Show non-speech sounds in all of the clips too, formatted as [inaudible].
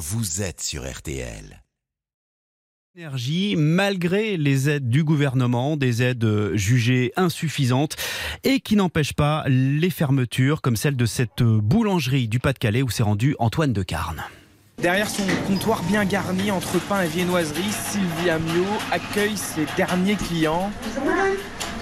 vous êtes sur RTL. Énergie, malgré les aides du gouvernement, des aides jugées insuffisantes et qui n'empêchent pas les fermetures comme celle de cette boulangerie du Pas-de-Calais où s'est rendu Antoine de Carne. Derrière son comptoir bien garni entre pain et viennoiserie, Sylvia Mio accueille ses derniers clients.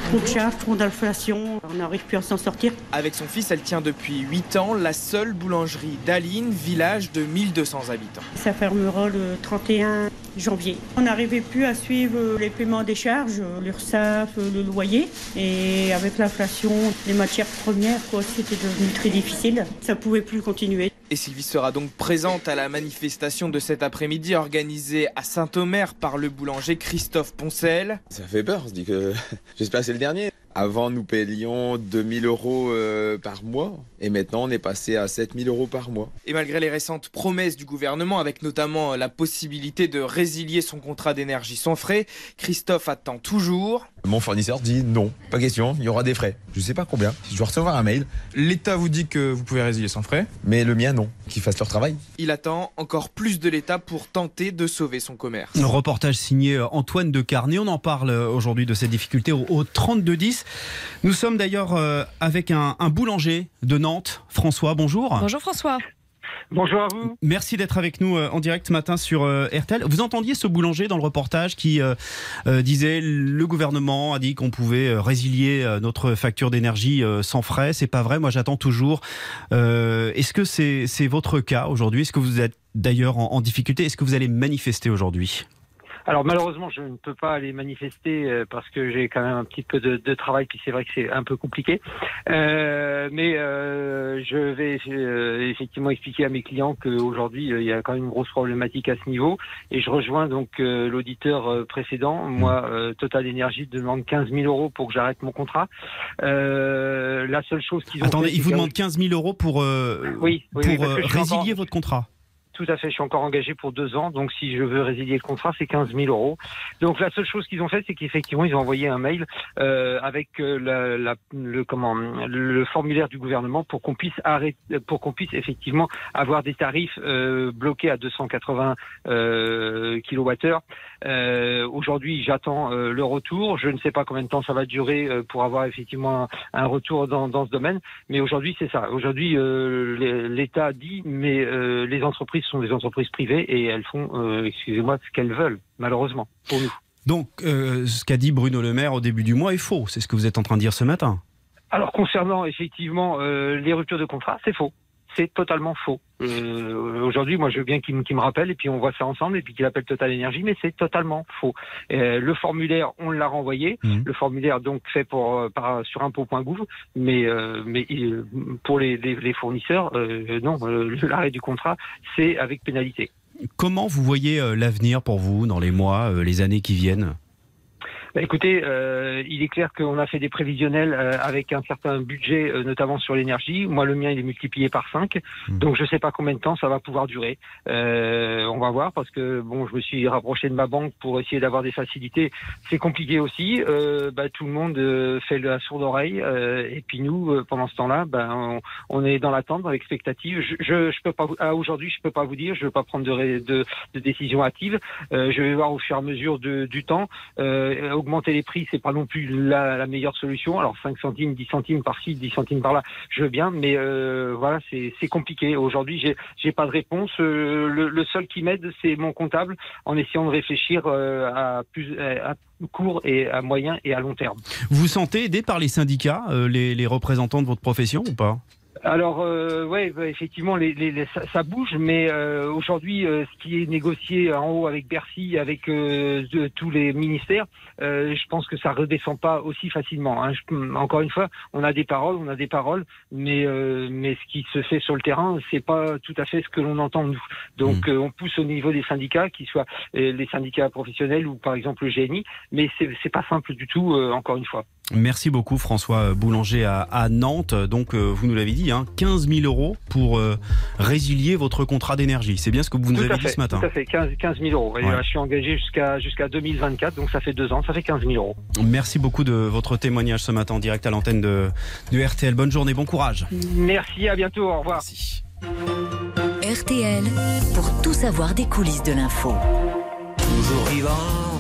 Trop de charges, trop d'inflation, on n'arrive plus à s'en sortir. Avec son fils, elle tient depuis 8 ans la seule boulangerie d'Aline, village de 1200 habitants. Ça fermera le 31 janvier. On n'arrivait plus à suivre les paiements des charges, l'URSSAF, le loyer. Et avec l'inflation, les matières premières, quoi, c'était devenu très difficile. Ça pouvait plus continuer. Et Sylvie sera donc présente à la manifestation de cet après-midi organisée à Saint-Omer par le boulanger Christophe Poncel. Ça fait peur, on se dit que [laughs] j'espère que c'est le dernier. Avant, nous payons 2000 euros euh, par mois et maintenant on est passé à 7000 euros par mois. Et malgré les récentes promesses du gouvernement, avec notamment la possibilité de résilier son contrat d'énergie sans frais, Christophe attend toujours. Mon fournisseur dit non, pas question, il y aura des frais. Je sais pas combien, je dois recevoir un mail. L'État vous dit que vous pouvez résilier sans frais Mais le mien non, qu'ils fassent leur travail. Il attend encore plus de l'État pour tenter de sauver son commerce. Un reportage signé Antoine de Carnet. On en parle aujourd'hui de ces difficultés au, au 3210. Nous sommes d'ailleurs euh, avec un, un boulanger de Nantes. François, bonjour. Bonjour François. Bonjour à vous. Merci d'être avec nous euh, en direct ce matin sur euh, RTL. Vous entendiez ce boulanger dans le reportage qui euh, disait le gouvernement a dit qu'on pouvait résilier notre facture d'énergie sans frais. C'est pas vrai. Moi, j'attends toujours. Est-ce que c'est votre cas aujourd'hui? Est-ce que vous êtes d'ailleurs en difficulté? Est-ce que vous allez manifester aujourd'hui? Alors malheureusement, je ne peux pas aller manifester euh, parce que j'ai quand même un petit peu de, de travail, puis c'est vrai que c'est un peu compliqué. Euh, mais euh, je vais euh, effectivement expliquer à mes clients qu'aujourd'hui, euh, il y a quand même une grosse problématique à ce niveau. Et je rejoins donc euh, l'auditeur précédent. Moi, euh, Total Energy demande 15 000 euros pour que j'arrête mon contrat. Euh, la seule chose qu'ils ont Attendez, fait, il c'est vous que- demande 15 000 euros pour, euh, Oui, oui, pour oui, encore- résilier votre contrat. Tout à fait, je suis encore engagé pour deux ans, donc si je veux résilier le contrat, c'est 15 000 euros. Donc la seule chose qu'ils ont fait, c'est qu'effectivement, ils ont envoyé un mail euh, avec euh, la, la- le comment le formulaire du gouvernement pour qu'on puisse arrêter, pour qu'on puisse effectivement avoir des tarifs euh, bloqués à 280 euh, kilowattheures. Euh, Aujourd'hui, j'attends euh, le retour. Je ne sais pas combien de temps ça va durer euh, pour avoir effectivement un, un retour dans, dans ce domaine. Mais aujourd'hui, c'est ça. Aujourd'hui, l'État dit, mais les entreprises sont des entreprises privées et elles font, euh, excusez-moi, ce qu'elles veulent, malheureusement, pour nous. Donc, euh, ce qu'a dit Bruno Le Maire au début du mois est faux. C'est ce que vous êtes en train de dire ce matin. Alors, concernant effectivement euh, les ruptures de contrat, c'est faux. C'est totalement faux. Euh, Aujourd'hui, moi, je veux bien qu'il me, rappelle et puis on voit ça ensemble et puis qu'il appelle Total Énergie, mais c'est totalement faux. Euh, le formulaire, on l'a renvoyé. Mhm. Le formulaire donc fait pour euh, par, sur impôt.gouv, mais euh, mais pour les, les, les fournisseurs, non, l'arrêt du contrat, c'est avec pénalité. Comment vous voyez l'avenir pour vous dans les mois, les années qui viennent? Bah, écoutez, euh, il est clair qu'on a fait des prévisionnels euh, avec un certain budget, euh, notamment sur l'énergie. Moi, le mien, il est multiplié par 5. Mhm. Donc, je ne sais pas combien de temps ça va pouvoir durer. Euh, on va voir parce que, bon, je me suis rapproché de ma banque pour essayer d'avoir des facilités. C'est compliqué aussi. Euh, bah, tout le monde euh, fait la sourde oreille. euh, et puis nous, euh, pendant ce temps-là, ben, on, on est dans l'attente, dans l'expectative. Je, je, je peux pas, vous- à aujourd'hui, je peux pas vous dire. Je ne veux pas prendre de, de, de décision hâtive. Euh, je vais voir au fur et à mesure de, du temps. Augmenter les prix, c'est pas non plus la, meilleure solution. Alors 5 centimes, 10 centimes par-ci, 10 centimes par-là, je veux bien, mais euh, voilà, c'est compliqué. Aujourd'hui, j'ai j'ai pas de réponse. Euh, le, seul qui m'aide, c'est mon comptable, en essayant de réfléchir euh, à plus à court et à moyen et à long terme. Vous sentez aidé par les syndicats, les représentants de votre profession ou pas? Alors, euh, ouais, ouais, effectivement, les, les, les- ça, ça bouge, mais euh, aujourd'hui, euh, ce qui est négocié en haut avec Bercy, avec euh, de- tous les ministères, euh, je pense que ça redescend pas aussi facilement. hein. Je- encore une fois, on a des paroles, on a des paroles, mais euh, mais ce qui se fait sur le terrain, c'est pas tout à fait ce que l'on entend nous. Donc, euh, on pousse au niveau des syndicats, qu'ils soient les syndicats professionnels ou par exemple le GNI, mais c'est c'est pas simple du tout. euh, encore une fois. Merci beaucoup François Boulanger à, à Nantes. Donc euh, vous nous l'avez dit, hein, 15 000 euros pour euh, résilier votre contrat d'énergie. C'est bien ce que vous nous Tout avez à dit fait, ce matin. Tout à fait, 15, 15 000 euros. Ouais. euh, je suis engagé jusqu'à jusqu'à 2024, donc ça fait deux ans, ça fait 15 000 euros. Merci beaucoup de votre témoignage ce matin en direct à l'antenne de, de RTL. Bonne journée, bon courage. Merci, à bientôt, au revoir. Merci. RTL pour tous savoir des coulisses de l'info. Toujours vivant,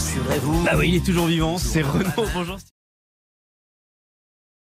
rassurez-vous. Ah oui, il est toujours vivant, c'est Renaud. Bonjour.